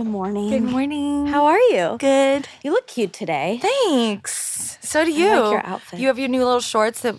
Good morning. Good morning. How are you? Good. You look cute today. Thanks. So do you. like your outfit. You have your new little shorts that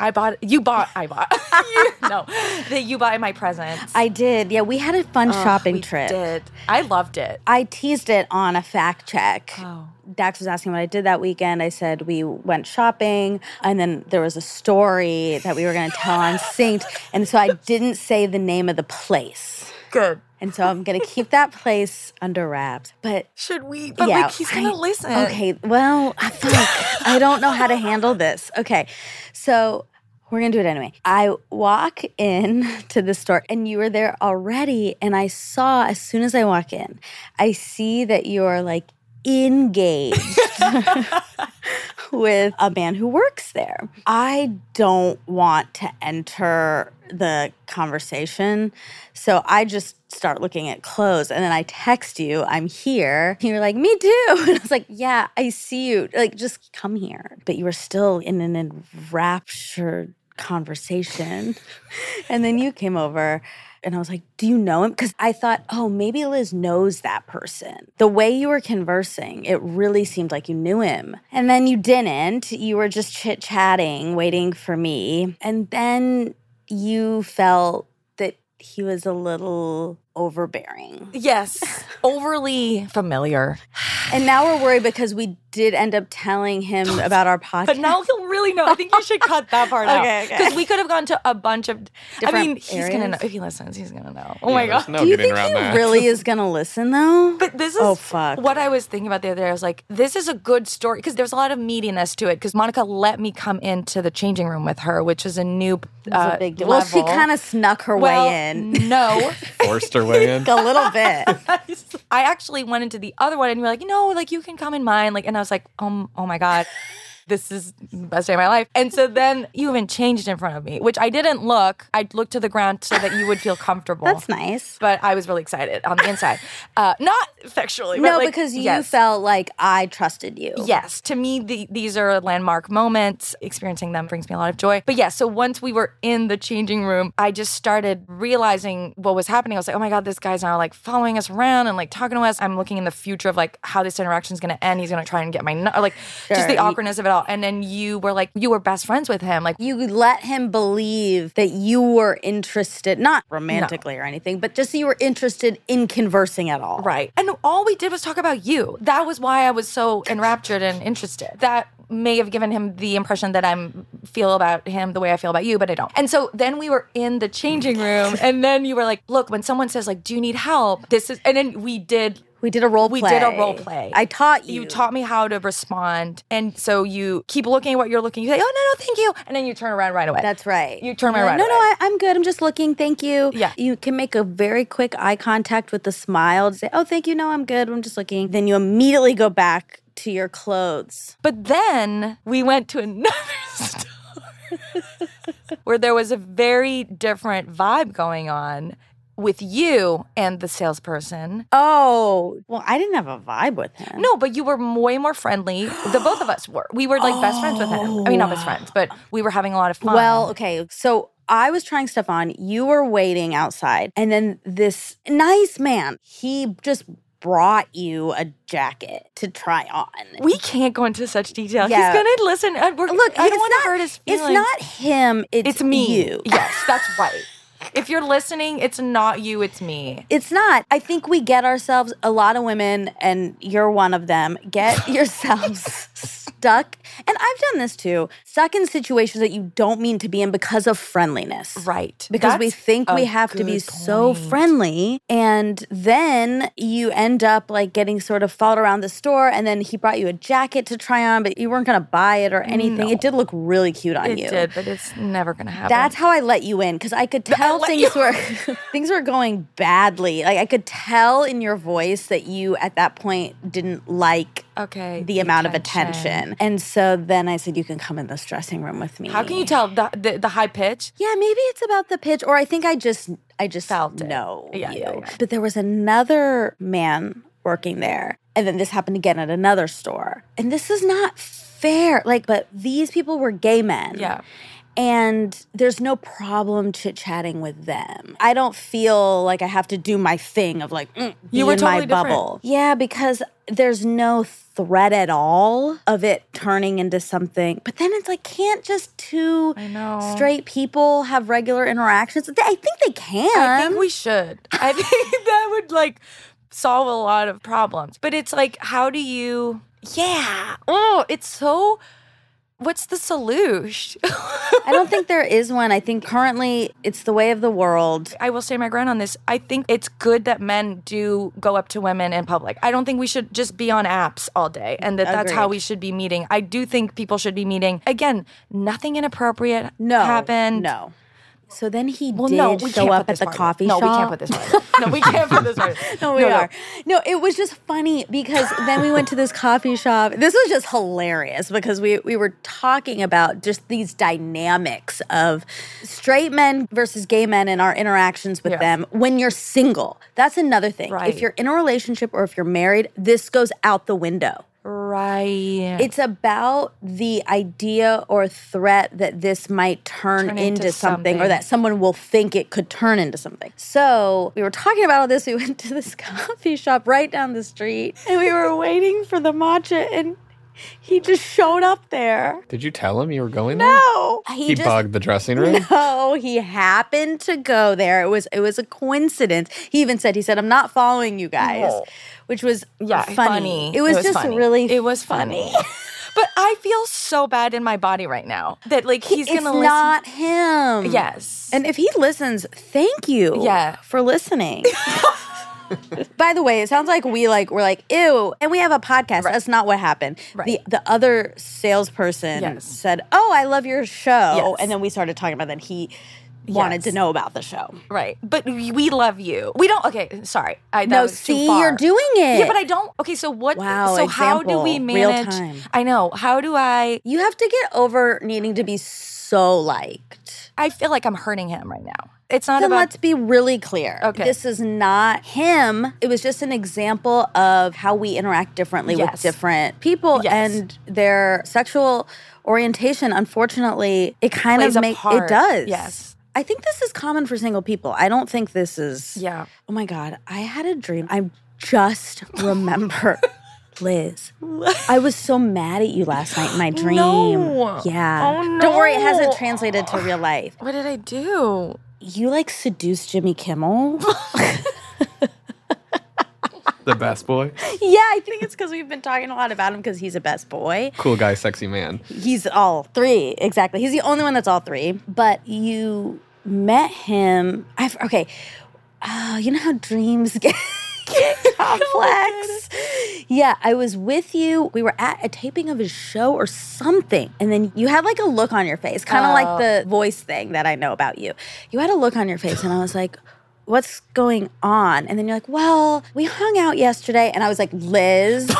I bought. You bought. I bought. You- no, that you buy my presents. I did. Yeah, we had a fun shopping we trip. Did. I loved it. I teased it on a fact check. Oh. Dax was asking what I did that weekend. I said we went shopping, and then there was a story that we were going to tell on Synced, and so I didn't say the name of the place. Good. And so I'm going to keep that place under wraps. But Should we? But yeah, like he's gonna I- listen. Okay, well, ah, fuck, I don't know how to handle this. Okay, so we're gonna do it anyway. I walk in to the store, and you were there already. And I saw as soon as I walk in, I see that you're like engaged with a man who works there. I don't want to enter the conversation. So I just start looking at clothes and then I text you, I'm here. You're like, me too. And I was like, yeah, I see you. Like, just come here. But you were still in an enraptured conversation. and then you came over. And I was like, Do you know him? Because I thought, oh, maybe Liz knows that person. The way you were conversing, it really seemed like you knew him. And then you didn't. You were just chit chatting, waiting for me. And then you felt that he was a little overbearing. Yes. Overly familiar. And now we're worried because we did end up telling him about our podcast. But now he'll really know. I think you should cut that part out. Okay, okay. Because we could have gone to a bunch of. Different I Different mean, he's gonna know if he listens. He's gonna know. Oh my god. No do you getting think around he that. really is going to listen though? But this is Oh, fuck. what I was thinking about the other day. I was like, this is a good story because there's a lot of meatiness to it. Because Monica let me come into the changing room with her, which is a new uh, a big deal. Well, she kind of snuck her well, way in No, Forced her way in. a little bit. I actually went into the other one, and you were like, you know, like you can come in mine, like, and I was like, um, oh my god. This is the best day of my life. And so then you even changed in front of me, which I didn't look. I looked to the ground so that you would feel comfortable. That's nice. But I was really excited on the inside. Uh, not sexually. No, like, because you yes. felt like I trusted you. Yes, to me, the, these are landmark moments. Experiencing them brings me a lot of joy. But yeah, so once we were in the changing room, I just started realizing what was happening. I was like, oh my God, this guy's now like following us around and like talking to us. I'm looking in the future of like how this interaction is going to end. He's going to try and get my, nu- like just the awkwardness of it all. And then you were like, you were best friends with him. Like, You let him believe that you were interested, not romantically or anything, but just you were interested in conversing at all. Right. And all we did was talk about you. That was why I was so enraptured and interested. That may have given him the impression that I'm feel about him the way I feel about you, but I don't. And so then we were in the changing room and then you were like, "Look, when someone says like, "Do you need help?" This is and then we did We did a role we play. did a role play. I taught you. You taught me how to respond. And so you keep looking at what you're looking. You say, "Oh, no, no, thank you." And then you turn around right away. That's right. You turn around You're right like, No, no. I, I'm good. I'm just looking. Thank you. Yeah. You can make a very quick eye contact with a smile. To say, oh, thank you. No, I'm good. I'm just looking. Then you immediately go back to your clothes. But then we went to another store where there was a very different vibe going on with you and the salesperson. Oh, well, I didn't have a vibe with him. No, but you were way more friendly. The both of us were. We were like best friends with him. I mean, not best friends, but we were having a lot of fun. Well, okay. So I was trying stuff on. You were waiting outside. And then this nice man, he just brought you a jacket to try on. we can't go into such detail. Yeah. He's gonna listen. uh, We're, Look, I don't want to hurt his feelings. It's not him. It's, It's me. You. Yes, that's right. If you're listening, it's not you. It's me. It's not. I think we get ourselves, a lot of women, and you're one of them, get yourselves stuck. And I've done this too stuck in situations that you don't mean to be in because of friendliness. Right. Because we think we have to be good so friendly. And then you end up like getting sort of followed around the store. And then he brought you a jacket to try on, but you weren't going to buy it or anything. It did look really cute on It you. did, but it's never gonna happen. That's how I let you in because I could tell things you- were things were going badly. Like I could tell in your voice that you at that point didn't like okay. the amount of attention. And so then I said, "You can come in this dressing room with me." How can you tell the, the the high pitch? Yeah, maybe it's about the pitch, or I think I just I just Felt know Yeah, you. yeah, yeah. But there was another man working there, and then this happened again at another store, and this is not fair. Like, but these people were gay men. Yeah. And there's no problem chit chatting with them. I don't feel like I have to do my thing of like mm, You were in totally my different. bubble. Yeah, because there's no threat at all of it turning into something. But then it's like, can't just two straight people have regular interactions? I think they can. I think we should. I think that would like solve a lot of problems. But it's like, how do you? Yeah. Oh, it's so. What's the solution? I don't think there is one. I think currently it's the way of the world. I will stand my ground on this. I think it's good that men do go up to women in public. I don't think we should just be on apps all day and that that's how we should be meeting. I do think people should be meeting. Again, nothing inappropriate No. happened. No. So then he Well, did no, we show up at the coffee no, shop. No, we can't put this in. No, we can't put this in. No, we are. No, it was just funny because then we went to this coffee shop. This was just hilarious because we we were talking about just these dynamics of straight men versus gay men and our interactions with Yeah. them when you're single. That's another thing. Right. If you're in a relationship or if you're married, this goes out the window. Right. It's about the idea or threat that this might turn, Turn into, into something, or that someone will think it could turn into something. So we were talking about all this. We went to this coffee shop right down the street and we were waiting for the matcha and he just showed up there. Did you tell him you were going there? No, He, just bugged the dressing room. no, he happened to go there. It was it was a coincidence. He even said he said I'm not following you guys, No. Which was yeah, funny. It was, just funny. really It was funny. but I feel so bad in my body right now that like he's it's gonna not him. Yes. And if he listens, thank you. Yeah. For listening. By the way, it sounds like we like we're like ew, and we have a podcast. That's not what happened. Right. The the other salesperson Yes. said, "Oh, I love your show," Yes. and then we started talking about that he wanted to know about the show. Right. But we love you. We don't okay, sorry. I No, too see, you're doing it. Yeah, but I don't okay, so what Wow, so how do we example, manage. I know. How do I You have to get over needing to be so liked. I feel like I'm hurting him right now. It's not Then about let's be really clear. Okay. This is not him. It was just an example of how we interact differently with different people Yes. and their sexual orientation. Unfortunately, it kind Plays of makes it does. Yes. I think this is common for single people. I don't think this is. Yeah. Oh my God. I had a dream. I just remember. Liz, I was so mad at you last night in my dream. No. Yeah. Oh, no. Don't worry, it hasn't translated to real life. What did I do? You like seduced Jimmy Kimmel? The best boy. yeah, I think it's because we've been talking a lot about him because he's a best boy. Cool guy, sexy man. He's all three, exactly. He's the only one that's all three. But you met him. I've okay. Oh, you know how dreams get, get complex. Yeah, I was with you. We were at a taping of his show or something, and then you had like a look on your face, kind of Oh. like the voice thing that I know about you. You had a look on your face, and I was like. What's going on? And then you're like, Well, we hung out yesterday. And I was like, Liz,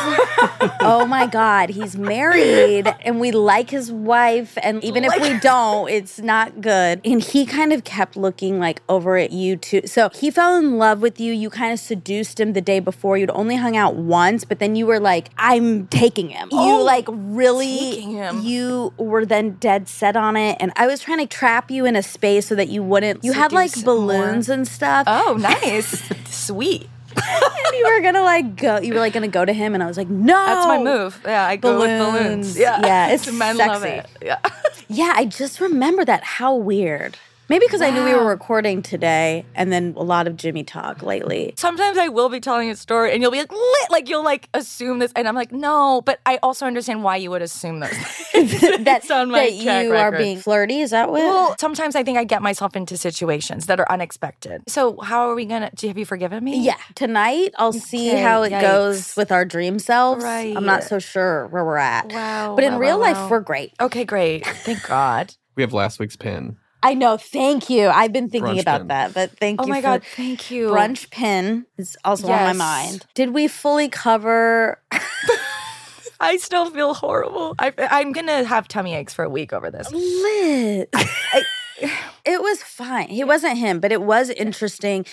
oh my God, he's married and we like his wife. And even if we don't, it's not good. And he kind of kept looking like over at you too. So he fell in love with you. You kind of seduced him the day before. You'd only hung out once, but then you were like, I'm taking him. you Oh, like really, him. you were then dead set on it. And I was trying to trap you in a space so that you wouldn't, you had like Seduce more. balloons and stuff. Oh, nice. Sweet. and you were gonna like go, you were like gonna go to him. And I was like, No. That's my move. Yeah, I go with Balloons. Yeah. Yeah, it's men sexy. it. Yeah. Yeah, I just remember that. How weird. Maybe because I knew we were recording today and then a lot of Jimmy talk lately. Sometimes I will be telling a story and you'll be like, lit, like you'll like assume this, and I'm like, no, but I also understand why you would assume those things. that It's on my that track you are being flirty. Is that what? Well, sometimes I think I get myself into situations that are unexpected. So how are we gonna? Have you forgiven me? yeah. Tonight I'll see Okay, how it goes with our dream selves. Right. I'm not so sure where we're at. Wow, But in wow, real wow, life, wow. we're great. Okay, great. Thank God. We have last week's pin. I know. Thank you. I've been thinking Brunch about pin. that, but thank Oh you. Oh my for God. Thank you. Brunch pin is also on my mind. Did we fully cover? I still feel horrible. I, I'm gonna have tummy aches for a week over this. Liz. I- it was fine. He wasn't him, but it was interesting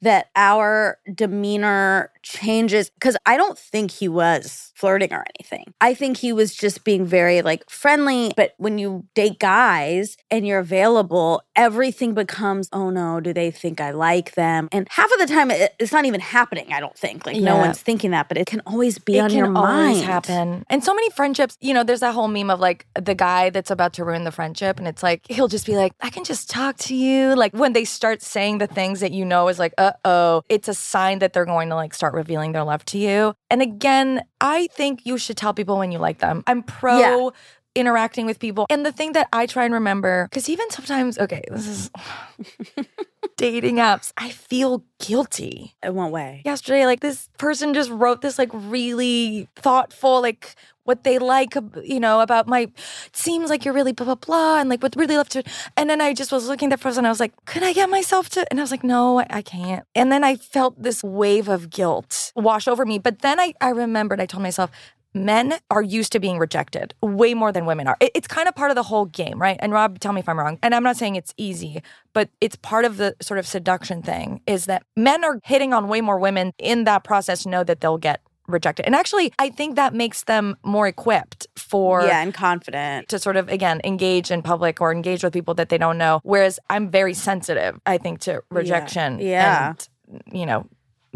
that our demeanor changes because I don't think he was flirting or anything. I think he was just being very like friendly. But when you date guys and you're available, everything becomes, oh no, do they think I like them? And half of the time, it, it's not even happening. I don't think like no one's thinking that, but it can always be it on can your always mind. happen. And so many friendships, you know, there's that whole meme of like the guy that's about to ruin the friendship. And it's like, he'll just be like, I can just talk to you. Like when they start saying the things that you know is like, uh oh, it's a sign that they're going to like start revealing their love to you. And again, I think you should tell people when you like them. I'm pro. Yeah. Interacting with people. And the thing that I try and remember, because even sometimes, okay, this is dating apps, I feel guilty In what way? yesterday like this person just wrote this like really thoughtful like what they like you know about my seems like you're really blah blah blah and like what really love to and then i just was looking at that person and i was like could i get myself to and i was like no I, I can't and then i felt this wave of guilt wash over me but then i i remembered i told myself men are used to being rejected way more than women are. It's kind of part of the whole game, right? And Rob, tell me if I'm wrong. And I'm not saying it's easy, but it's part of the sort of seduction thing is that men are hitting on way more women in that process know that they'll get rejected. And actually, I think that makes them more equipped for yeah, and confident. to sort of again engage in public or engage with people that they don't know whereas i'm very sensitive i think to rejection Yeah. and you know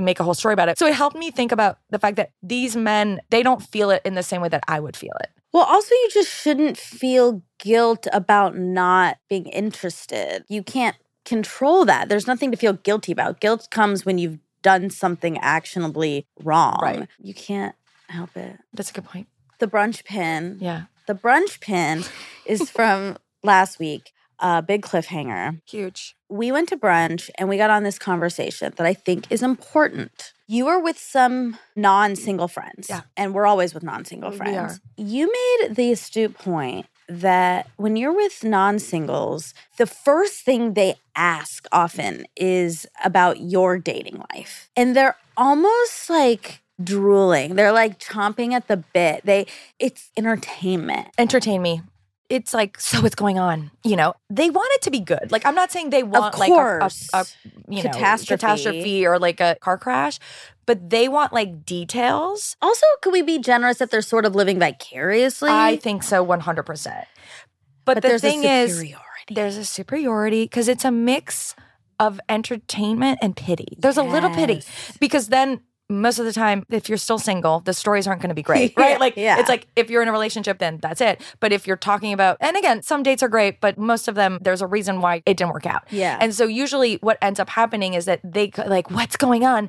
make a whole story about it so it helped me think about the fact that these men they don't feel it in the same way that i would feel it Well, also, you just shouldn't feel guilt about not being interested. You can't control that. There's nothing to feel guilty about. Guilt comes when you've done something actionably wrong. Right. You can't help it. that's a good point The brunch pin. yeah The brunch pin is from last week. A big cliffhanger. huge we went to brunch and we got on this conversation that I think is important. You were with some non single friends. Yeah. And we're always with non single friends. You made the astute point that when you're with non singles, the first thing they ask often is about your dating life. And they're almost like drooling. They're like chomping at the bit. They it's entertainment. entertain me it's like so what's going on you know they want it to be good like i'm not saying they want like a, a, a you know Catastrophe. catastrophe or like a car crash but they want like details Also, could we be generous that they're sort of living vicariously? I think so, one hundred percent. But, but the there's thing a is, superiority. there's a superiority because it's a mix of entertainment and pity. There's a little pity because then most of the time, if you're still single, the stories aren't going to be great, Yeah, right? Like, yeah. it's like if you're in a relationship, then that's it. But if you're talking about, and again, some dates are great, but most of them, there's a reason why it didn't work out. Yeah. And so usually what ends up happening is that they like, what's going on?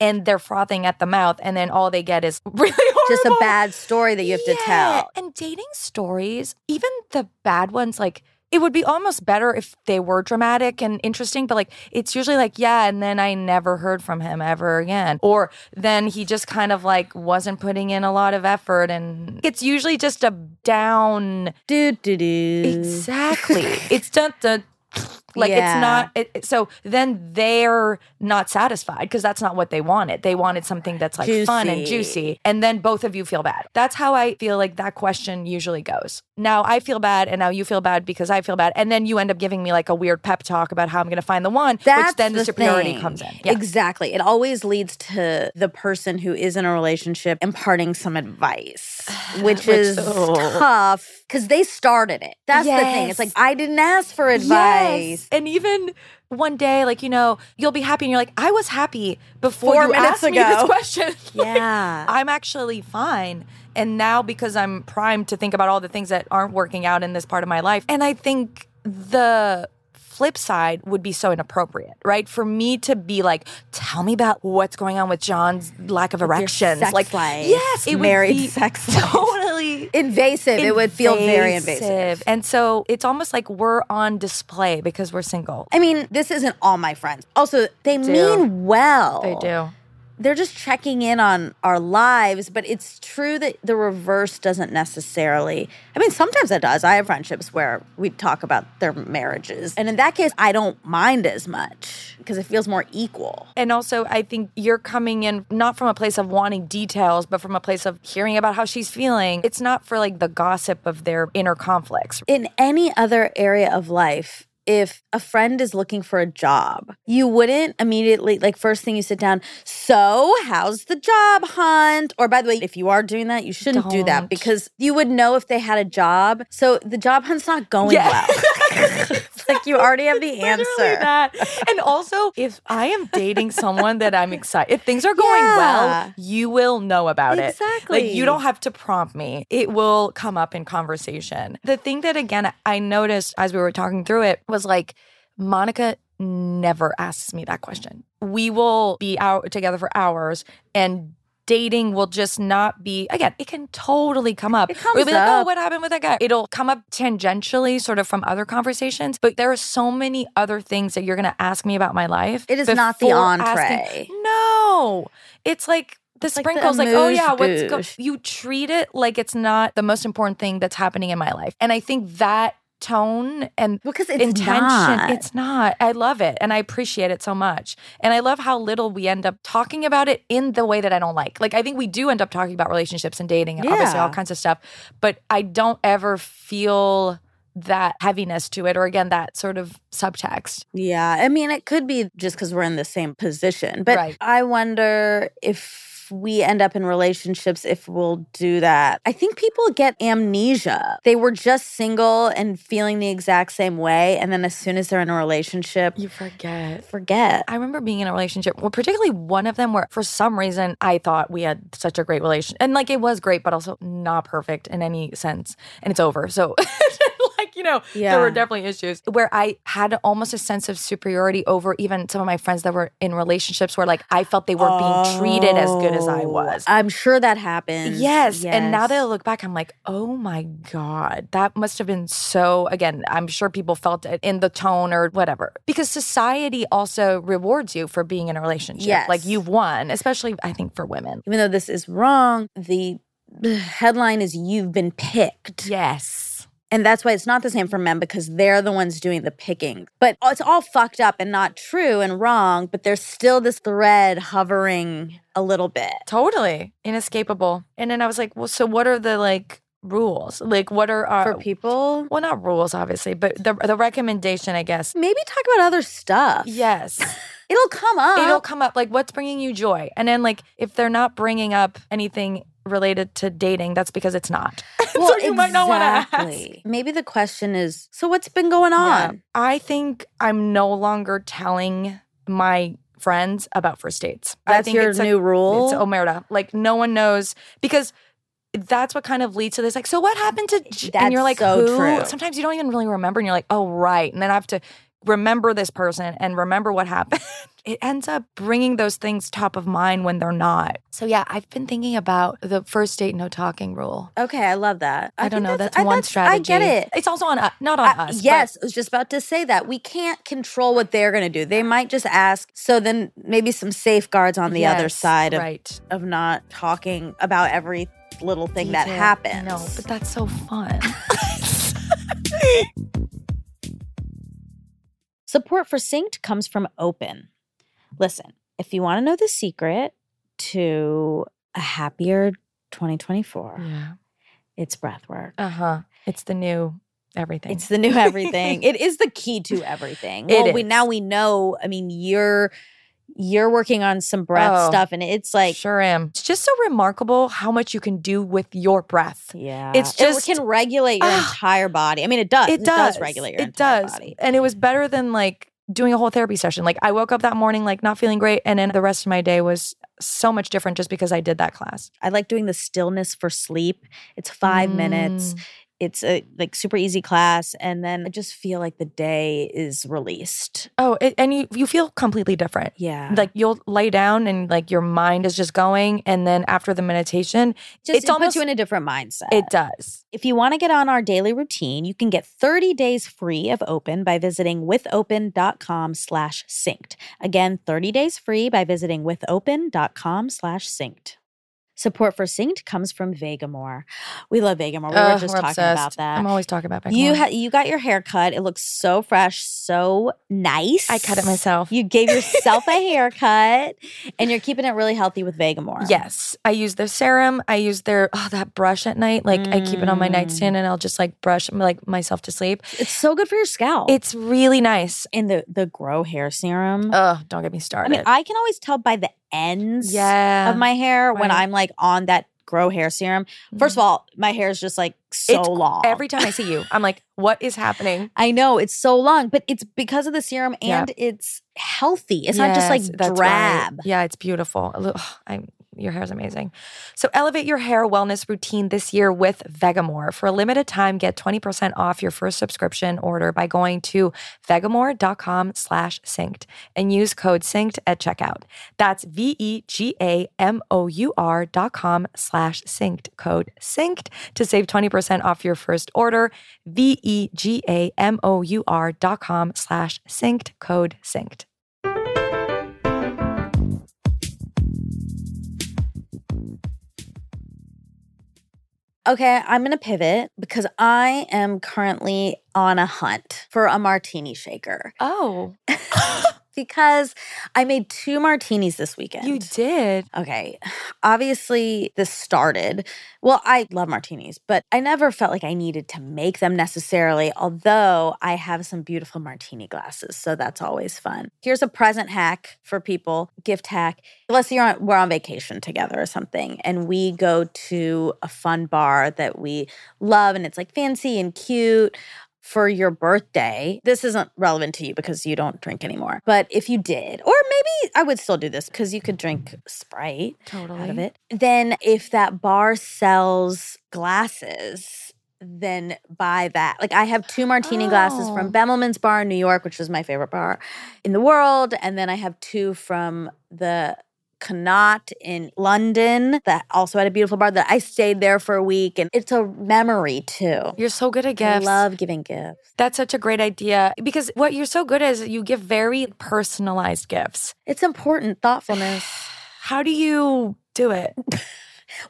And they're frothing at the mouth, and then all they get is really horrible. just a bad story that you have to tell. And dating stories, even the bad ones, like it would be almost better if they were dramatic and interesting, but like it's usually like, yeah, and then I never heard from him ever again. Or then he just kind of like wasn't putting in a lot of effort and it's usually just a down Do do do. Exactly. it's dun, dun, like Yeah. it's not it, so then they're not satisfied because that's not what they wanted. They wanted something that's like fun and Juicy. juicy and then both of you feel bad. That's how I feel like that question usually goes. Now I feel bad and now you feel bad because I feel bad and then you end up giving me like a weird pep talk about how I'm going to find the one That's which then the, the superiority thing. comes in. Yeah. Exactly. It always leads to the person who is in a relationship imparting some advice, which, Which- is oh. tough because they started it. That's the thing. It's like, I didn't ask for advice. Yes. And even one day, like, you know, you'll be happy and you're like, I was happy before Four you minutes asked me ago. this question. Like, Yeah. I'm actually fine. And now because I'm primed to think about all the things that aren't working out in this part of my life. And I think the flip side would be so inappropriate, right? For me to be like, tell me about what's going on with John's lack of erections. sex like, life, yes, it married would be sex totally invasive. It would feel very invasive. And so it's almost like we're on display because we're single. I mean, this isn't all my friends. Also, they do. mean well. They do. They're just checking in on our lives, but it's true that the reverse doesn't necessarily. I mean, sometimes it does. I have friendships where we talk about their marriages. And in that case, I don't mind as much because it feels more equal. And also, I think you're coming in not from a place of wanting details, but from a place of hearing about how she's feeling. It's not for like the gossip of their inner conflicts. In any other area of life, if a friend is looking for a job, you wouldn't immediately, like, first thing you sit down, so how's the job hunt? Or by the way, if you are doing that, you shouldn't do that Don't. because you would know if they had a job. So the job hunt's not going Yeah. well. it's like you already have the answer. that. And also, if I am dating someone that I'm excited, if things are going Yeah. well, you will know about it. Exactly. Like you don't have to prompt me. It will come up in conversation. The thing that again I noticed as we were talking through it was like Monica never asks me that question. We will be out together for hours and dating will just not be again it can totally come up. It comes we'll be like oh what happened with that guy? It'll come up tangentially sort of from other conversations but there are so many other things that you're going to ask me about my life It is not the entree. asking- no. It's like the It's like the sprinkles like, oh yeah what's go-? you treat it like it's not the most important thing that's happening in my life. And i think that tone and Because it's intention. not. it's not. I love it and i appreciate it so much. And i love how little we end up talking about it in the way that i don't like. Like i think we do end up talking about relationships and dating and obviously all kinds of stuff but i don't ever feel that heaviness to it or again that sort of subtext. Yeah, I mean, it could be just because we're in the same position, but Right. I wonder if we end up in relationships if we'll do that. I think people get amnesia. They were just single and feeling the exact same way, and then as soon as they're in a relationship, you forget forget. I remember being in a relationship, well, particularly one of them where for some reason I thought we had such a great relation. And like it was great, but also not perfect in any sense. And it's over. So like, you know, there were definitely issues where I had almost a sense of superiority over even some of my friends that were in relationships where like I felt they weren't being treated as good as I Oh, was. I'm sure that happens. Yes. And now that I look back, I'm like, oh my God, that must have been so, again, I'm sure people felt it in the tone or whatever. Because society also rewards you for being in a relationship. Yes. Like you've won, especially I think for women. even though this is wrong, the headline is you've been picked. Yes. And that's why it's not the same for men because they're the ones doing the picking. But it's all fucked up and not true and wrong, but there's still this thread hovering a little bit. Totally. Inescapable. And then I was like, well, so what are the like rules? Like, what are our. For people, well, not rules, obviously, but the, the recommendation, I guess. maybe talk about other stuff. Yes. It'll come up. it'll come up like what's bringing you joy and then like if they're not bringing up anything related to dating that's because it's not so you might not want to ask exactly. Maybe the question is so what's been going Yeah. on? i think i'm no longer telling my friends about first dates I That's think your it's a- new rule. it's omerta like no one knows because that's what kind of leads to this like so what happened to J-" and you're like so who true. sometimes you don't even really remember and you're like oh right and then i have to remember this person and remember what happened it ends up bringing those things top of mind when they're not so yeah i've been thinking about the first date no talking rule okay, I love that. i, don't know that's, I- one strategy I get it. it's also on us not on I- us but- yes, I was just about to say that. We can't control what they're going to do. They might just ask. So then maybe some safeguards on the other side of, right of not talking about every little thing that Detail. happens. no but that's so fun Support for Synced comes from Open. Listen, if you want to know the secret to a happier 2024, yeah it's breath work. uh-huh it's the new everything It's the new everything. it is the key to everything. It well, we now we know. I mean, you're you're working on some breath Oh, stuff, and it's like, sure am. It's just so remarkable how much you can do with your breath. yeah, It's it just- can regulate your Ah. entire body. I mean, it does. It does. regulate your It entire does. body. And it was better than like doing a whole therapy session. Like I woke up that morning like not feeling great and then the rest of my day was so much different just because I did that class. I like doing the stillness for sleep. It's five minutes. It's a like super easy class, and then I just feel like the day is released. Oh, it, and you you feel completely different. Yeah, Like you'll lay down and like your mind is just going and then after the meditation, just it's it almost puts you in a different mindset. it does. If you want to get on our daily routine, you can get 30 days free of Open by visiting withopen.com slash synced. Again, 30 days free by visiting withopen.com slash synced. Support for Synced comes from Vegamour. We love Vegamour. We were just we're talking obsessed. about that. I'm always talking about you Vegamour. ha- you got your hair cut. It looks so fresh, so nice. I cut it myself. You gave yourself a haircut, and you're keeping it really healthy with Vegamour. Yes, I use their serum. I use their oh that brush at night. Like I keep it on my Mm. nightstand and I'll just like brush like myself to sleep. it's so good for your scalp. It's really nice. in the the grow hair serum. Oh, don't get me started. I mean, I can always tell by the ends yeah, of my hair when. I'm like on that grow hair serum. First of mm-hmm. all, my hair is just like so It's long. every time I see you, I'm like, what is happening? I know it's so long, but it's because of the serum and it's healthy. It's not just like that's right. drab. Yeah, it's beautiful. Ugh, I, your hair is amazing. So elevate your hair wellness routine this year with Vegamour. For a limited time, get 20% off your first subscription order by going to vegamour.com slash synced and use code synced at checkout. That's V-E-G-A-M-O-U-R dot com slash synced. Code synced to save 20% off your first order. V-E-G-A-M-O-U-R dot com slash synced. Code synced. Okay, I'm going to pivot because I am currently on a hunt for a martini shaker. Oh, because I made two martinis this weekend. you did. Okay. Obviously, this started. Well, I love martinis, but I never felt like I needed to make them necessarily, although I have some beautiful martini glasses. So that's always fun. Here's a present hack for people, gift hack. Let's say you're on, we're on vacation together or something, and we go to a fun bar that we love, and it's like fancy and cute for your birthday, this isn't relevant to you because you don't drink anymore. But if you did, or maybe I would still do this because you could drink Sprite Totally. out of it. Then if that bar sells glasses, then buy that. Like I have two martini glasses Oh. from Bemelmans Bar in New York, which was my favorite bar in the world, and then I have two from the Connaught in London that also had a beautiful bar that I stayed there for a week and it's a memory too. You're so good at I gifts. love giving gifts. That's such a great idea because what you're so good at is you give very personalized gifts. It's important thoughtfulness. How do you do it?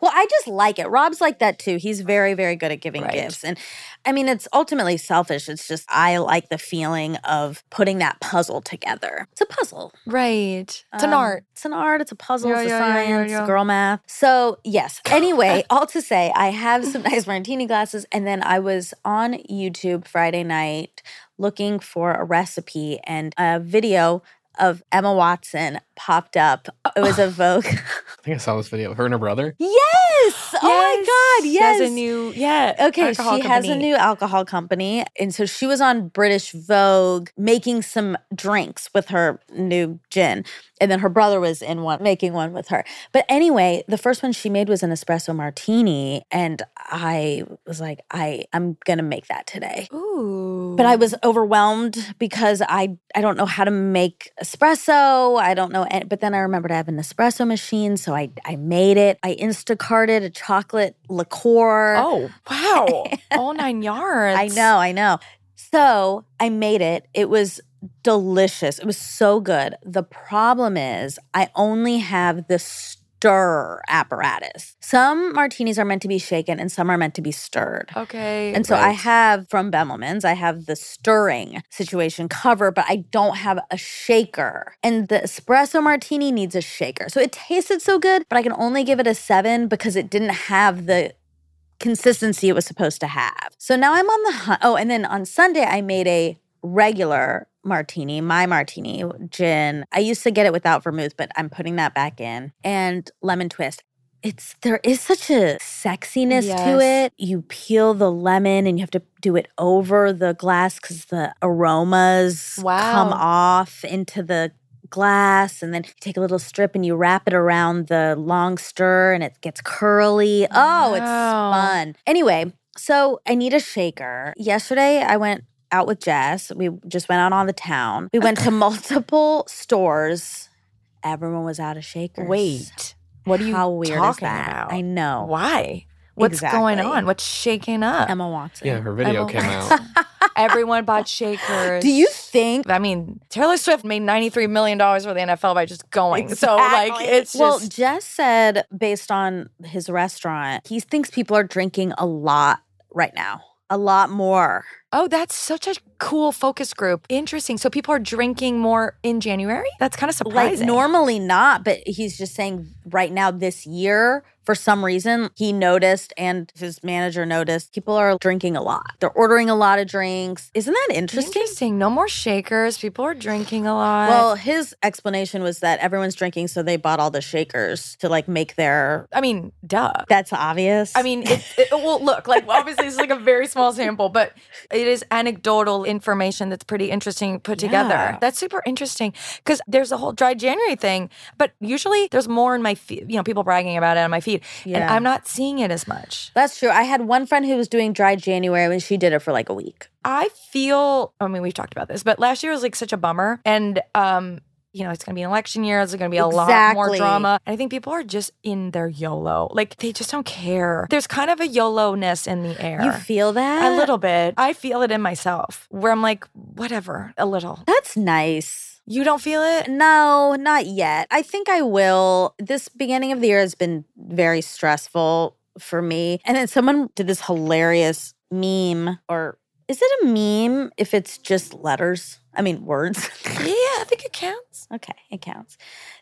Well, I just like it. Rob's like that too. He's very, very good at giving Right. gifts. And I mean, it's ultimately selfish. It's just, I like the feeling of putting that puzzle together. It's a puzzle. Right. It's an Um, art. It's an art. It's a puzzle. Yeah, it's a yeah, yeah, science. yeah. Girl math. So yes. Anyway, all to say, I have some nice martini glasses, and then I was on YouTube Friday night looking for a recipe, and a video of Emma Watson popped up. It was a Vogue. I think I saw this video of her and her brother. yes. Oh my God. She Yes. has a new, yeah. Okay, she has a company. new alcohol company. And so she was on British Vogue making some drinks with her new gin. And then her brother was in one making one with her. But anyway, the first one she made was an espresso martini. And I was like, I, I'm gonna make that today. Ooh. But I was overwhelmed because I I don't know how to make espresso. I don't know, but then I remembered I have an espresso machine, so I I made it. I Instacarted a chocolate liqueur. Oh, wow. All nine yards. I know, I know. So I made it. It was delicious. It was so good. The problem is, I only have the stir apparatus. Some martinis are meant to be shaken and some are meant to be stirred. Okay. And so I have from Bemelman's, I have the stirring situation covered, but I don't have a shaker. And the espresso martini needs a shaker. So it tasted so good, but I can only give it a seven because it didn't have the consistency it was supposed to have. So now I'm on the hunt. Oh, and then on Sunday, I made a regular martini, my martini gin. I used to get it without vermouth, but I'm putting that back in and lemon twist. It's there is such a sexiness to it. You peel the lemon and you have to do it over the glass because the aromas come off into the glass and then you take a little strip and you wrap it around the long stir and it gets curly. Oh, it's fun. Anyway, so I need a shaker. Yesterday I went out with Jess. We just went out on the town. We went to multiple stores. Everyone was out of shakers. Wait. What are you How weird is talking that? about? I know. Why? What's going on? What's shaking up? Emma Watson. Yeah, her video Emma came out. Everyone bought shakers. Do you think? I mean, Taylor Swift made $93 million for the NFL by just going. So, like, Exactly. it's well, just. Jess said based on his restaurant, he thinks people are drinking a lot right now, a lot more. Oh, that's such a cool focus group. Interesting. So people are drinking more in January? That's kind of Like surprising. normally not, but he's just saying right now this year, for some reason, he noticed and his manager noticed people are drinking a lot. They're ordering a lot of drinks. Isn't that interesting? Interesting. No more shakers. People are drinking a lot. Well, his explanation was that everyone's drinking, so they bought all the shakers to like make their. I mean, duh. That's obvious. I mean, it, it, well, look, like obviously it's like a very small sample, but it is anecdotal information that's pretty interesting put together. Yeah. That's super interesting because there's a whole dry January thing, but usually there's more in my feed, you know, people bragging about it on my feed, and Yeah. I'm not seeing it as much. That's true. I had one friend who was doing dry January and she did it for like a week. I feel, I mean, we've talked about this, but last year was like such a bummer. And, um, you know, it's going to be an election year. There's going to be a lot more drama. And I think people are just in their YOLO. Like, they just don't care. There's kind of a YOLO ness in the air. You feel that? a little bit. I feel it in myself where I'm like, whatever, a little. That's nice. You don't feel it? No, not yet. I think I will. This beginning of the year has been very stressful for me. And then someone did this hilarious meme, or is it a meme if it's just letters? I mean, words. Yeah, I think it counts. okay, it counts.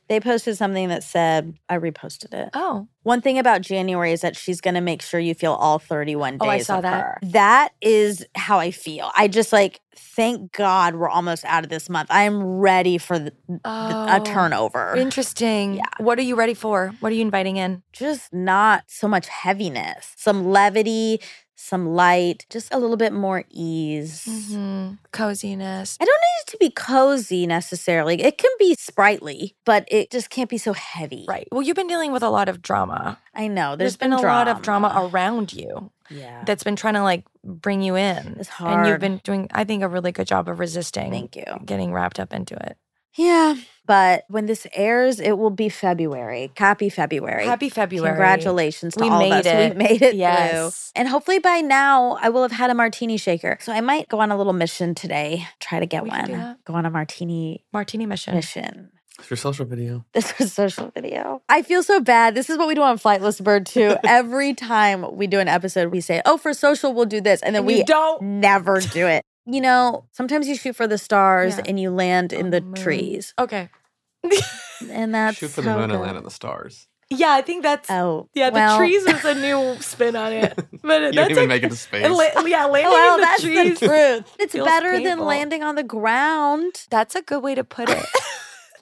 They posted something that said, I reposted it. Oh, One thing about January is that she's going to make sure you feel all 31 days Oh, I saw of that. her. That is how I feel. I just like, thank God we're almost out of this month. I am ready for the, the- a Oh. turnover. interesting. Yeah. What are you ready for? What are you inviting in? just not so much heaviness, some levity, some light, just a little bit more ease. Mhm. Coziness. I don't need it to be cozy necessarily. It can be sprightly, but it just can't be so heavy. Right. Well, you've been dealing with a lot of drama. I know. there's there's been, a lot of drama around you Yeah. that's been trying to like bring you in. It's hard. And you've been doing, I think, a really good job of resisting. Thank you. Getting wrapped up into it. Yeah. But when this airs, it will be February. Happy February. Happy February. Congratulations to We all made of us. it. We made it Yes. through. And hopefully by now I will have had a martini shaker. So I might go on a little mission today. Try to get We one. Go on a martini Martini mission. mission. It's your social video. This was social video. I feel so bad. This is what we do on Flightless Bird too. Every time we do an episode, we say, "Oh, for social, we'll do this," and then And we don't. never do it. You know, sometimes you shoot for the stars Yeah. and you land in the moon. trees, Okay. And that's Shoot for the how moon and good- land on the stars. Yeah, I think that's. Oh, yeah, the trees is a new spin on it. But You that's didn't even a- make it to space. and la- yeah, oh, landing Well, in the that's trees. the truth. It's feels better than landing on the ground. That's a good way to put it.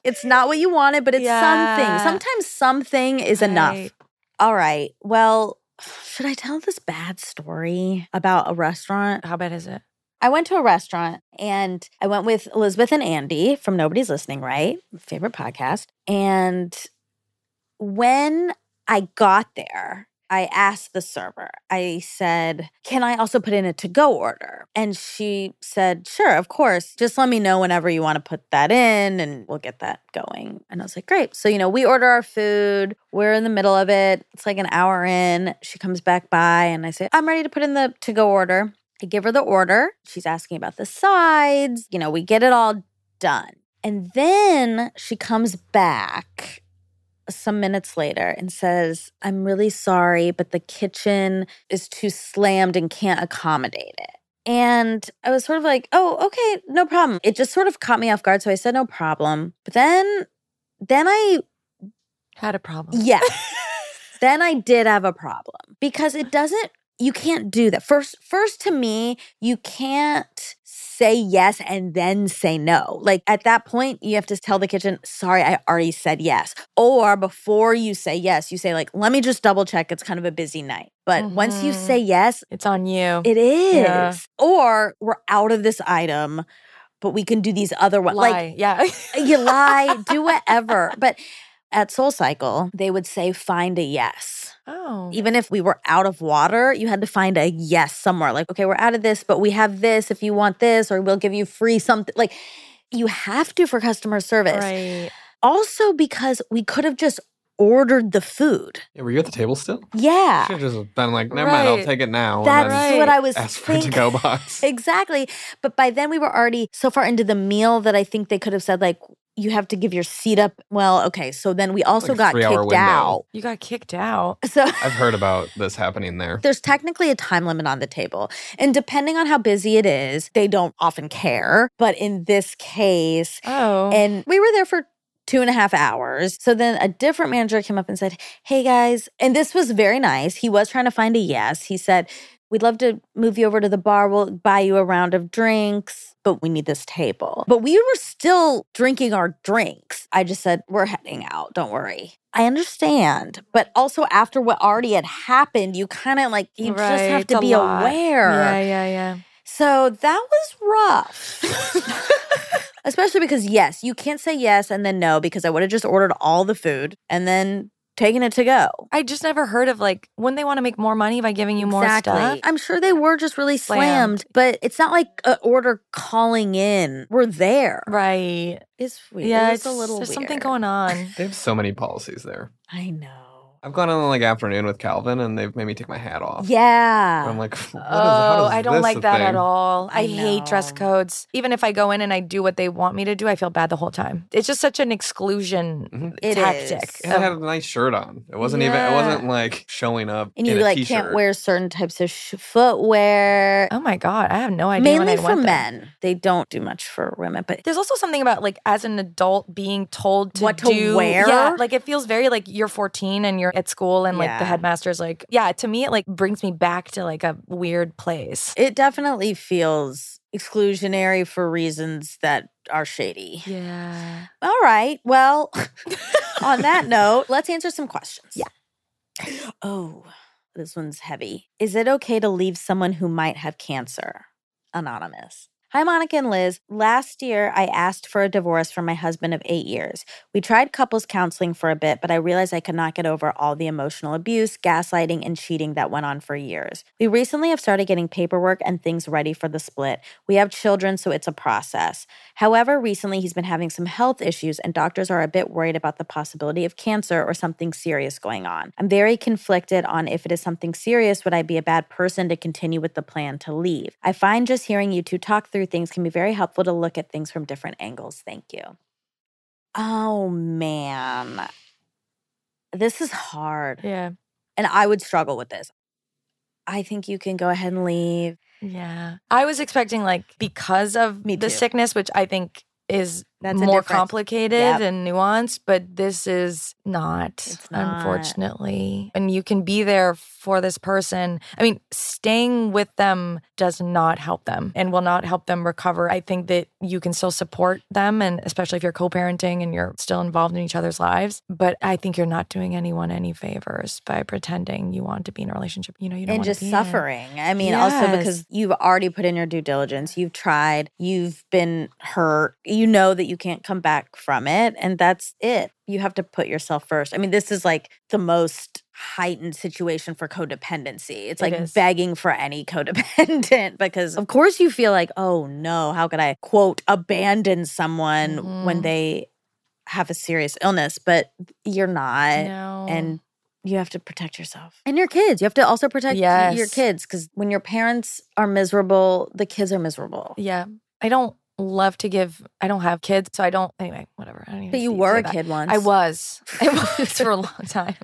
It's not what you wanted, but it's Yeah. something. Sometimes something is enough. Right. All right. Well, should I tell this bad story about a restaurant? How bad is it? I went to a restaurant and I went with Elizabeth and Andy from Nobody's Listening, right? Favorite podcast. And when I got there, I asked the server, I said, Can I also put in a to go order? And she said, Sure, of course. Just let me know whenever you want to put that in and we'll get that going. And I was like, Great. So, you know, we order our food, we're in the middle of it. It's like an hour in. She comes back by and I say, I'm ready to put in the to go order. I give her the order. She's asking about the sides. You know, we get it all done. And then she comes back some minutes later and says, I'm really sorry, but the kitchen is too slammed and can't accommodate it. And I was sort of like, oh, okay, no problem. It just sort of caught me off guard. So I said, no problem. But then, then I Had a problem. yeah. then I did have a problem because it doesn't you can't do that. First first to me, you can't say yes and then say no. Like at that point, you have to tell the kitchen, "Sorry, I already said yes." Or before you say yes, you say like, "Let me just double check. It's kind of a busy night." But once you Mhm. say yes, It's on you. it is. Yeah. Or we're out of this item, but we can do these other ones. Lie. Like yeah. you lie, do whatever. But at Soul Cycle, they would say find a yes. oh. Even if we were out of water, you had to find a yes somewhere. Like, okay, we're out of this, but we have this if you want this, or we'll give you free something. Like, you have to for customer service. Right. Also, because we could have just ordered the food. Yeah, were you at the table still? Yeah. Should have just been like, never mind, I'll take it now. That's Right. what I was then ask for a to-go box. Exactly. But by then we were already so far into the meal that I think they could have said like you have to give your seat up. Well, okay. So then we also Like got kicked window. out. You got kicked out. So I've heard about this happening there. there's technically a time limit on the table. And depending on how busy it is, they don't often care. But in this case, Oh. and we were there for two and a half hours. So then a different manager came up and said, Hey guys, and this was very nice. He was trying to find a yes. He said, We'd love to move you over to the bar. We'll buy you a round of drinks, but we need this table. But we were still drinking our drinks. I just said, We're heading out. Don't worry. I understand. But also, after what already had happened, you kind of like, you just have to be lot. aware. Yeah, yeah, yeah. So that was rough. Especially because, yes, you can't say yes and then no, because I would have just ordered all the food and then taken it to go. I just never heard of like when they want to make more money by giving you more stuff. I'm sure they were just really Slammed. slammed, but it's not like an order calling in. We're there. Right. It's weird. Yeah, it it's a little there's something going on. They have so many policies there. I know. I've gone on like afternoon with Calvin and they've made me take my hat off. Yeah. I'm like, what is, oh, does I don't this like that thing? at all. I, I hate dress codes. Even if I go in and I do what they want me to do, I feel bad the whole time. It's just such an exclusion Mhm. It tactic. is. And I had a nice shirt on. It wasn't even. It wasn't like showing up. and you a like t-shirt. can't wear certain types of sh- footwear. oh my god, I have no idea. Mainly I'd for want them. men. They don't do much for women, but There's also something about like as an adult being told to What to do wear? Yeah, like it feels very like you're 14 and you're at school and like the Yeah. headmaster's like, yeah. To me, it like brings me back to like a weird place. it definitely feels exclusionary for reasons that are shady. Yeah. All right. Well, on that note, let's answer some questions. Yeah. Oh, this one's heavy. Is it okay to leave someone who might have cancer? Anonymous. Hi, Monica and Liz. Last year, I asked for a divorce from my husband of eight years. We tried couples counseling for a bit, but I realized I could not get over all the emotional abuse, gaslighting, and cheating that went on for years. We recently have started getting paperwork and things ready for the split. We have children, so it's a process. However, recently he's been having some health issues, and doctors are a bit worried about the possibility of cancer or something serious going on. I'm very conflicted on if it is something serious, would I be a bad person to continue with the plan to leave? I find just hearing you two talk through things can be very helpful to look at things from different angles. Thank you. Oh, man. This is hard. Yeah. And I would struggle with this. I think you can go ahead and leave. Yeah. I was expecting like because of Me the too. sickness, which I think is That's more complicated Yep. and nuanced, but this is not, not. unfortunately. And you can be there for this person. I mean, staying with them does not help them and will not help them recover. I think that you can still support them and especially if you're co-parenting and you're still involved in each other's lives, but I think you're not doing anyone any favors by pretending you want to be in a relationship. You know, you don't and want just to be in. suffering. I mean, also because you've already put in your due diligence, you've tried, you've been hurt, you know that you can't come back from it, and that's it. You have to put yourself first. I mean, this is like the most heightened situation for codependency. It's like is. begging for any codependent because, of course, you feel like, oh no, how could I, quote, abandon someone when Mhm. they have a serious illness? But you're not No. and you have to protect yourself and your kids. You have to also protect y- your kids because when your parents are miserable, the kids are miserable. Yeah. I don't love to give I don't have kids, so I don't anyway, whatever. I don't even But you were a that. kid once. I was. I was for a long time.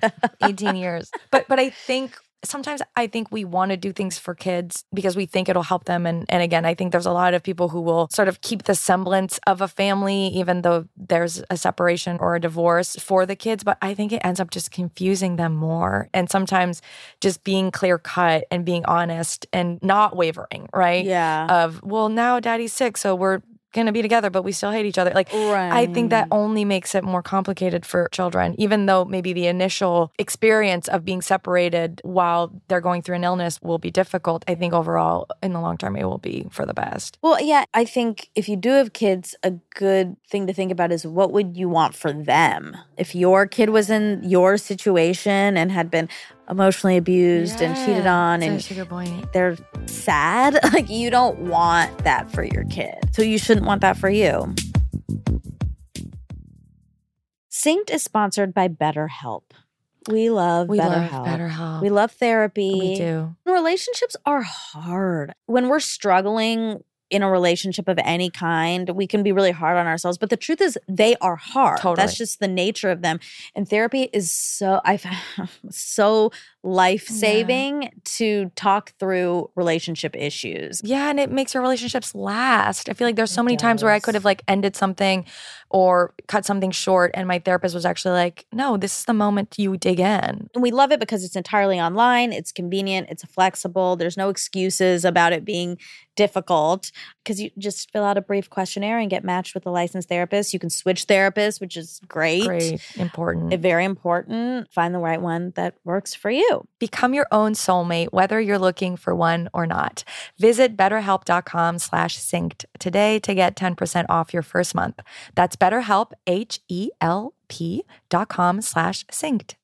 18 years. But but I think sometimes I think we want to do things for kids because we think it'll help them and and again, I think there's a lot of people who will sort of keep the semblance of a family even though there's a separation or a divorce for the kids, but I think it ends up just confusing them more and sometimes just being clear cut and being honest and not wavering, right? Yeah. of well now daddy's sick so we're gonna be together but we still hate each other like right. i think that only makes it more complicated for children even though maybe the initial experience of being separated while they're going through an illness will be difficult i think overall in the long term it will be for the best Well, yeah, I think if you do have kids, a good thing to think about is what would you want for them? If your kid was in your situation and had been emotionally abused and cheated on and a good point they're sad, like you don't want that for your kid. So you shouldn't want that for you. Synced is sponsored by BetterHelp. We love We BetterHelp. love BetterHelp. We love therapy. We do. Relationships are hard. When we're struggling in a relationship of any kind, we can be really hard on ourselves. But the truth is, they are hard. Totally. That's just the nature of them. And therapy is so I found so life saving to talk through relationship issues. Yeah, and it makes your relationships last. I feel like there's so It many times where I could have like ended something or cut something short, and my therapist was actually like, "No, this is the moment you dig in." And we love it because it's entirely online, it's convenient, it's flexible. There's no excuses about it being difficult because you just fill out a brief questionnaire and get matched with a licensed therapist. You can switch therapists, which is great. Great, important. Eh, Very important. Find the right one that works for you. Become your own soulmate, whether you're looking for one or not. Visit betterhelp.com slash synced today to get 10% off your first month. That's betterhelp, H-E-L-P dot com slash synced.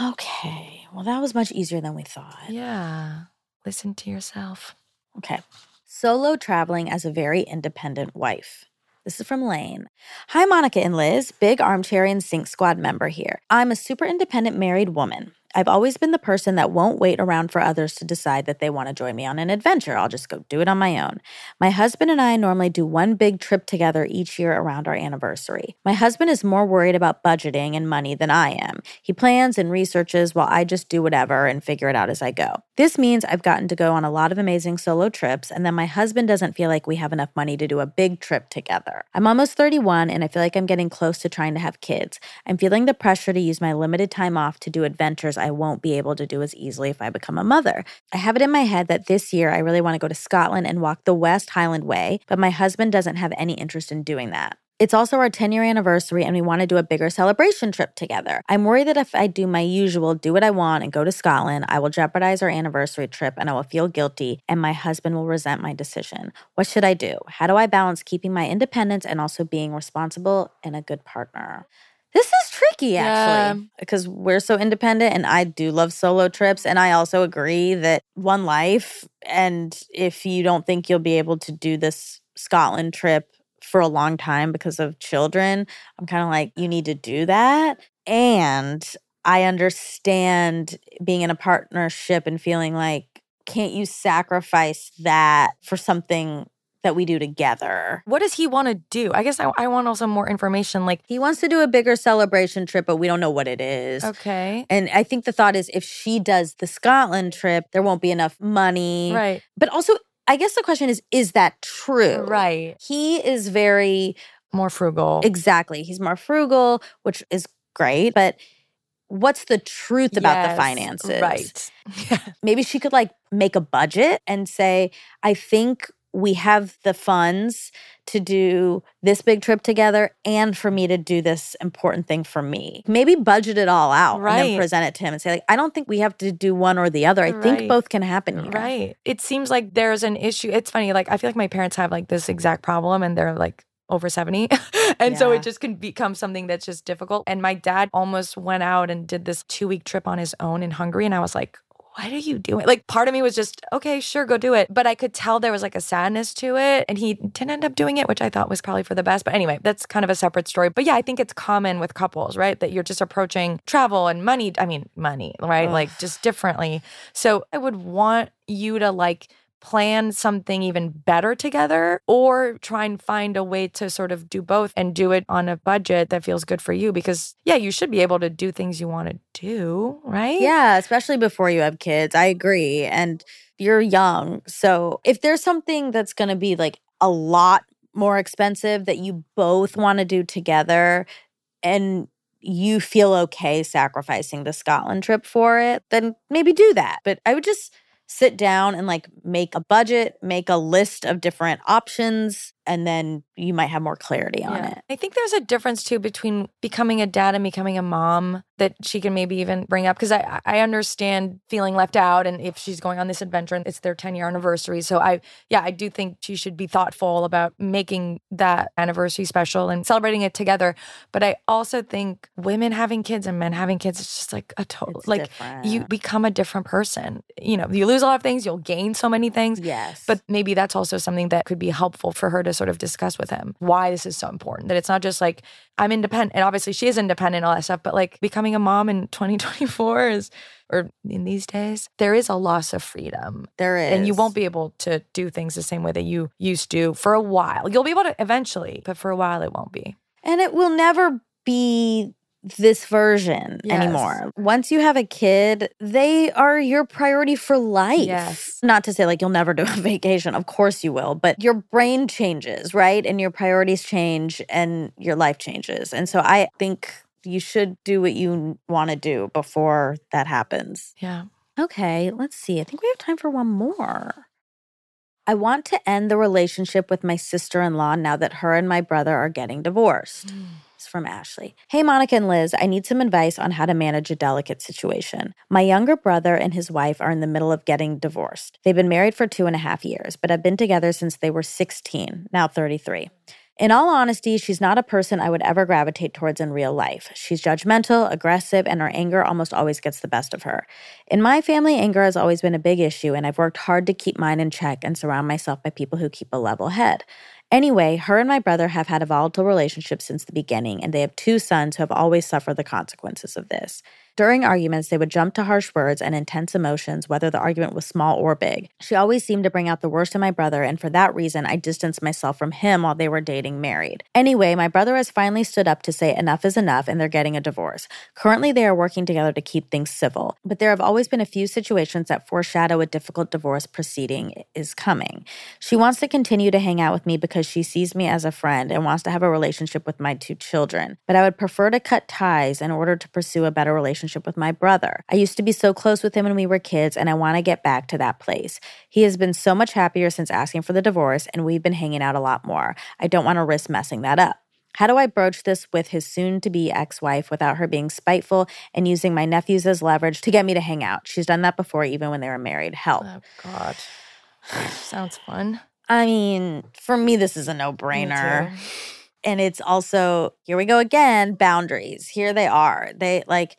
Okay. Well, that was much easier than we thought. Yeah. Listen to yourself. Okay. Solo traveling as a very independent wife. This is from Lane. Hi, Monica and Liz, big armchair and sync squad member here. I'm a super independent married woman. I've always been the person that won't wait around for others to decide that they want to join me on an adventure. I'll just go do it on my own. My husband and I normally do one big trip together each year around our anniversary. My husband is more worried about budgeting and money than I am. He plans and researches while I just do whatever and figure it out as I go. This means I've gotten to go on a lot of amazing solo trips, and then my husband doesn't feel like we have enough money to do a big trip together. I'm almost 31, and I feel like I'm getting close to trying to have kids. I'm feeling the pressure to use my limited time off to do adventures I won't be able to do as easily if I become a mother. I have it in my head that this year I really want to go to Scotland and walk the West Highland Way, but my husband doesn't have any interest in doing that. It's also our 10 year anniversary, and we want to do a bigger celebration trip together. I'm worried that if I do my usual, do what I want, and go to Scotland, I will jeopardize our anniversary trip and I will feel guilty, and my husband will resent my decision. What should I do? How do I balance keeping my independence and also being responsible and a good partner? This is tricky, actually, Yeah. because we're so independent, and I do love solo trips. And I also agree that one life, and if you don't think you'll be able to do this Scotland trip for a long time because of children, I'm kind of like, you need to do that. And I understand being in a partnership and feeling like, can't you sacrifice that for something that we do together? What does he want to do? I guess I, I want also more information. Like, He wants to do a bigger celebration trip, but we don't know what it is. okay. And I think the thought is if she does the Scotland trip, there won't be enough money. Right. But also, I guess the question is is that true? Right. He is very, More frugal. exactly, he's more frugal, which is great. But what's the truth about the finances? Right. Maybe she could like make a budget and say, I think we have the funds to do this big trip together and for me to do this important thing for me. Maybe budget it all out and then present it to him and say, like, I don't think we have to do one or the other. I think both can happen here. Right. It seems like there's an issue. It's funny. Like, I feel like my parents have like this exact problem and they're like, over 70. and so it just can become something that's just difficult. And my dad almost went out and did this two week trip on his own in Hungary. And I was like, what are you doing? Like, part of me was just, okay, sure, go do it. But I could tell there was like a sadness to it. And he didn't end up doing it, which I thought was probably for the best. But anyway, that's kind of a separate story. But yeah, I think it's common with couples, right? That you're just approaching travel and money. I mean, money, right? Ugh. Like, just differently. So I would want you to like, plan something even better together or try and find a way to sort of do both and do it on a budget that feels good for you because yeah you should be able to do things you want to do right Yeah, especially before you have kids. I agree. And you're young. So if there's something that's going to be like a lot more expensive that you both want to do together and you feel okay sacrificing the Scotland trip for it, then maybe do that. But I would just sit down and like make a budget, make a list of different options and then you might have more clarity on Yeah. it. I think there's a difference too between becoming a dad and becoming a mom that she can maybe even bring up because I I understand feeling left out and if she's going on this adventure and it's their 10 year anniversary. So I yeah, I do think she should be thoughtful about making that anniversary special and celebrating it together. But I also think women having kids and men having kids is just like a total It's like different. you become a different person. You know, you lose a lot of things, you'll gain so many things. yes. But maybe that's also something that could be helpful for her to sort of discuss with him why this is so important. That it's not just like, I'm independent. And obviously she is independent and all that stuff, but like becoming a mom in 2024 is, or in these days, there is a loss of freedom. there is. And you won't be able to do things the same way that you used to for a while. You'll be able to eventually, but for a while it won't be. And it will never be this version Yes. anymore. Once you have a kid, they are your priority for life. Yes. Not to say like you'll never do a vacation. Of course you will, but your brain changes, right? And your priorities change and your life changes. And so I think you should do what you want to do before that happens. Yeah. Okay, let's see. I think we have time for one more. I want to end the relationship with my sister in law now that her and my brother are getting divorced. Mm. From Ashley. Hey, Monica and Liz, I need some advice on how to manage a delicate situation. My younger brother and his wife are in the middle of getting divorced. They've been married for two and a half years, but have been together since they were 16, now 33. In all honesty, she's not a person I would ever gravitate towards in real life. She's judgmental, aggressive, and her anger almost always gets the best of her. In my family, anger has always been a big issue, and I've worked hard to keep mine in check and surround myself by people who keep a level head. Anyway, her and my brother have had a volatile relationship since the beginning, and they have two sons who have always suffered the consequences of this. During arguments, they would jump to harsh words and intense emotions, whether the argument was small or big. She always seemed to bring out the worst in my brother, and for that reason, I distanced myself from him while they were dating married. Anyway, my brother has finally stood up to say enough is enough, and they're getting a divorce. Currently, they are working together to keep things civil, but there have always been a few situations that foreshadow a difficult divorce proceeding is coming. She wants to continue to hang out with me because she sees me as a friend and wants to have a relationship with my two children, but I would prefer to cut ties in order to pursue a better relationship with my brother. I used to be so close with him when we were kids, and I want to get back to that place. He has been so much happier since asking for the divorce, and we've been hanging out a lot more. I don't want to risk messing that up. How do I broach this with his soon to be ex wife without her being spiteful and using my nephews as leverage to get me to hang out? She's done that before, even when they were married. Help. Oh, God. Sounds fun. I mean, for me, this is a no brainer. And it's also, here we go again boundaries. Here they are. They like,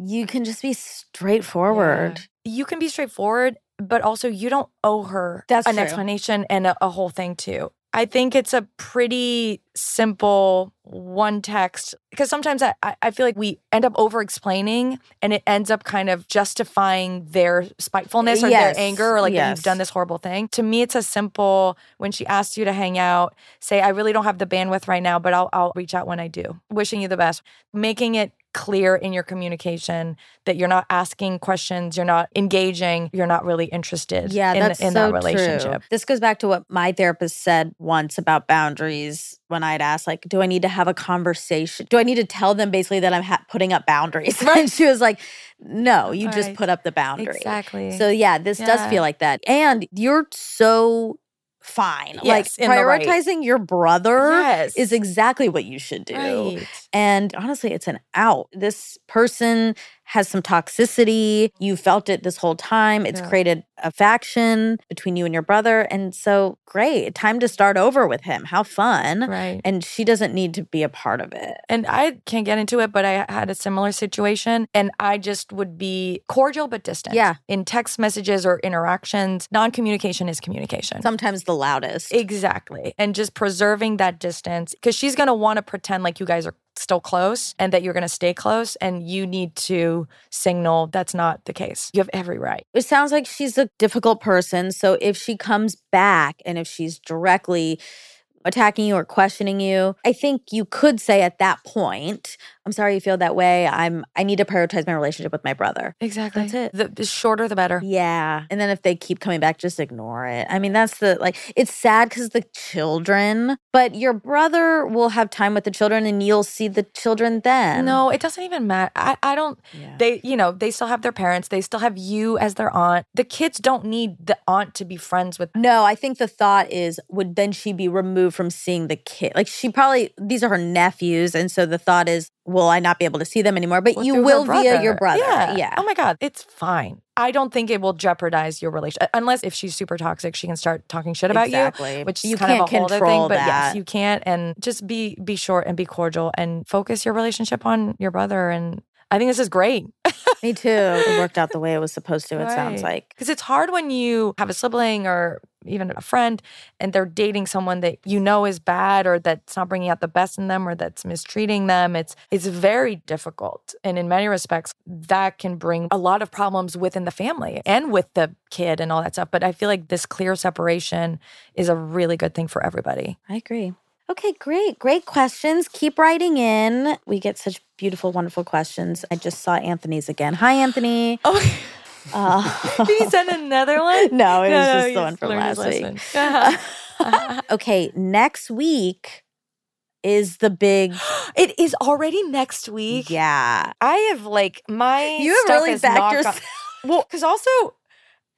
you can just be straightforward. Yeah. You can be straightforward, but also you don't owe her That's an true. explanation and a, a whole thing too. I think it's a pretty simple one text because sometimes I, I- feel like we end up over explaining and it ends up kind of justifying their spitefulness or Yes, their anger or like that yes. you've done this horrible thing. To me, it's a simple when she asks you to hang out, say, I really don't have the bandwidth right now, but I'll, I'll reach out when I do. Wishing you the best. Making it clear in your communication that you're not asking questions, you're not engaging, you're not really interested Yeah, in, that's in so that relationship. True. This goes back to what my therapist said once about boundaries when I'd ask, like, do I need to have a conversation? Do I need to tell them basically that I'm ha- putting up boundaries? And she was like, no, you just Right. put up the boundary. Exactly. So yeah, this does feel like that. And you're so fine. Yes, like in the right. prioritizing your brother yes. is exactly what you should do. right. And honestly, it's an out. This person has some toxicity. You felt it this whole time. It's Yeah. created a faction between you and your brother. And so, great. Time to start over with him. How fun. Right. And she doesn't need to be a part of it. And I can't get into it, but I had a similar situation. And I just would be cordial but distant. Yeah. In text messages or interactions, non communication is communication. Sometimes the loudest. Exactly. And just preserving that distance because she's going to want to pretend like you guys are still close and that you're going to stay close. And you need to signal that's not the case. You have every right. it sounds like she's a difficult person. So if she comes back and if she's directly attacking you or questioning you, I think you could say at that point, I'm sorry you feel that way. I'm I need to prioritize my relationship with my brother. Exactly. That's it. The, the shorter, the better. Yeah. And then if they keep coming back, just ignore it. I mean, that's the like, it's sad because the children, but your brother will have time with the children and you'll see the children then. No, it doesn't even matter. I, I don't. Yeah. They, you know, they still have their parents. They still have you as their aunt. The kids don't need the aunt to be friends with. No, I think the thought is would then she be removed from seeing the kid. Like she probably these are her nephews, and so the thought is, will I not be able to see them anymore? But Well, you will via your brother. Yeah. yeah. Oh my God. It's fine. I don't think it will jeopardize your relationship. Uh, unless if she's super toxic, she can start talking shit about exactly. you. Which you is kind can't of a whole other control thing. But yes, you can't. And just be be short and be cordial and focus your relationship on your brother. And I think this is great. Me too. It worked out the way it was supposed to. It sounds like. Because it's hard when you have a sibling or even a friend and they're dating someone that you know is bad or that's not bringing out the best in them or that's mistreating them. It's it's very difficult. And in many respects, that can bring a lot of problems within the family and with the kid and all that stuff. But I feel like this clear separation is a really good thing for everybody. I agree. Okay, great. Great questions. Keep writing in. We get such beautiful, wonderful questions. I just saw Anthony's again. Hi, Anthony. Oh, Uh, did he send another one? no, it was just the one from last week. lesson. okay, next week is the big it is already next week. yeah. I have like my You have stuff really backed yourself. Well, because also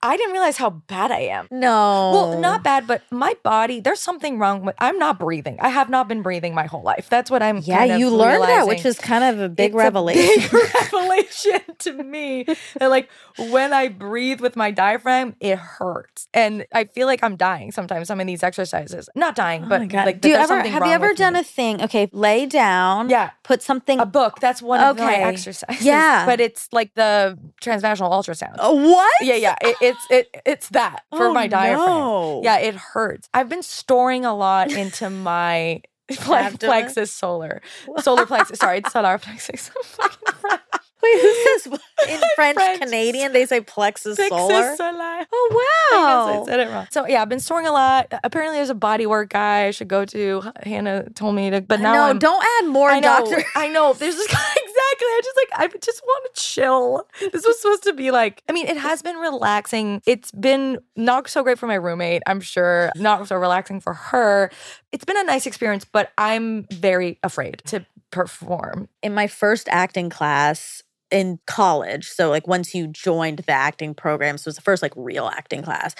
I didn't realize how bad I am. No. Well, not bad, but my body, there's something wrong with I'm not breathing. I have not been breathing my whole life. That's what I'm Yeah, kind of you learned that, which is kind of a big It's a revelation. big revelation to me. And like when I breathe with my diaphragm, it hurts. And I feel like I'm dying sometimes some of these exercises. Not dying, Oh but like Do you ever have you ever done me. a thing? Okay, lay down. Yeah. Put something a book? That's one of my Okay. exercises. Yeah. But it's like the transvaginal ultrasound. Uh, what? Yeah, yeah. It, it's it it's that for Oh, my diaphragm. no. Yeah, it hurts. I've been storing a lot into my ple- plexus solar. Solar plexus. Sorry, it's solar plexus. I'm fucking Wait, who says in French, French. Canadian they say plexus Plexus solar? solar. Oh I wow. guess I said it wrong. So yeah, I've been storing a lot. Apparently, there's a bodywork guy I should go to. Hannah told me to, but now no, I'm, don't add more I know, doctor. I know. There's this guy exactly. I just like I just want to chill. This was supposed to be like. I mean, it has been relaxing. It's been not so great for my roommate. I'm sure not so relaxing for her. It's been a nice experience, but I'm very afraid to perform. in my first acting class in college so like once you joined the acting program so it was the first like real acting class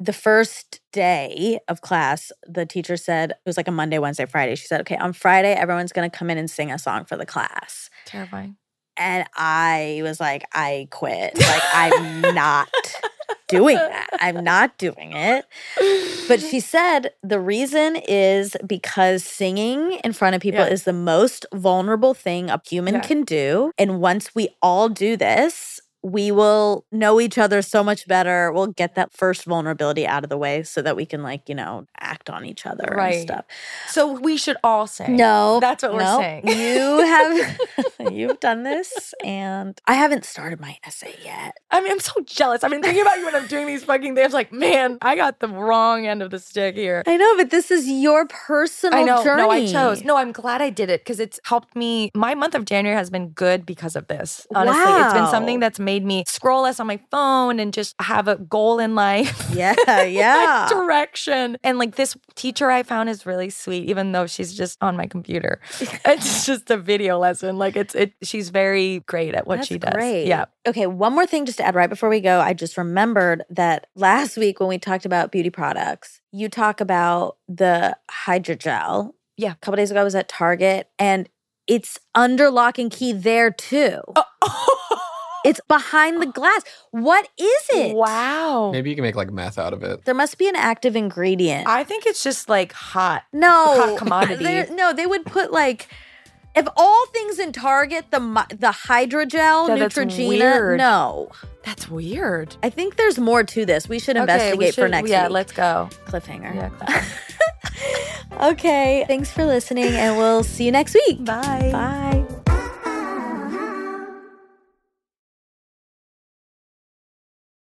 the first day of class the teacher said it was like a monday wednesday friday she said okay on friday everyone's going to come in and sing a song for the class Terrifying. and i was like i quit like i'm not doing that i'm not doing it but she said the reason is because singing in front of people Yeah. is the most vulnerable thing a human Yeah. can do. And once we all do this, we will know each other so much better. We'll get that first vulnerability out of the way so that we can, like, you know, act on each other Right. and stuff. So we should all say No, That's what we're saying. You have you've done this, and I haven't started my essay yet. I mean, I'm so jealous. I've been thinking about you when I'm doing these fucking things. Like, man, I got the wrong end of the stick here. I know, but this is your personal I know. journey. No, I chose. No, I'm glad I did it because it's helped me. My month of January has been good because of this. Honestly, it's been something that's made me scroll less on my phone and just have a goal in life. Yeah, yeah. direction. And like this teacher I found is really sweet, even though she's just on my computer. it's just a video lesson. Like it's it she's very great at what That's she does. Great. Yeah. Okay, one more thing just to add right before we go. I just remembered that last week when we talked about beauty products, you talk about the hydrogel. Yeah. A couple days ago I was at Target and it's under lock and key there too. Oh, It's behind the glass. What is it? Wow. Maybe you can make like meth out of it. There must be an active ingredient. I think it's just like hot. no. hot commodity. There- no, they would put like if all things in Target, the mi- the hydrogel, Yeah, that's Neutrogena. weird. No. That's weird. I think there's more to this. We should investigate we for should- next yeah, week. let's go. cliffhanger. Yeah. Okay. Thanks for listening, and we'll see you next week. Bye. Bye.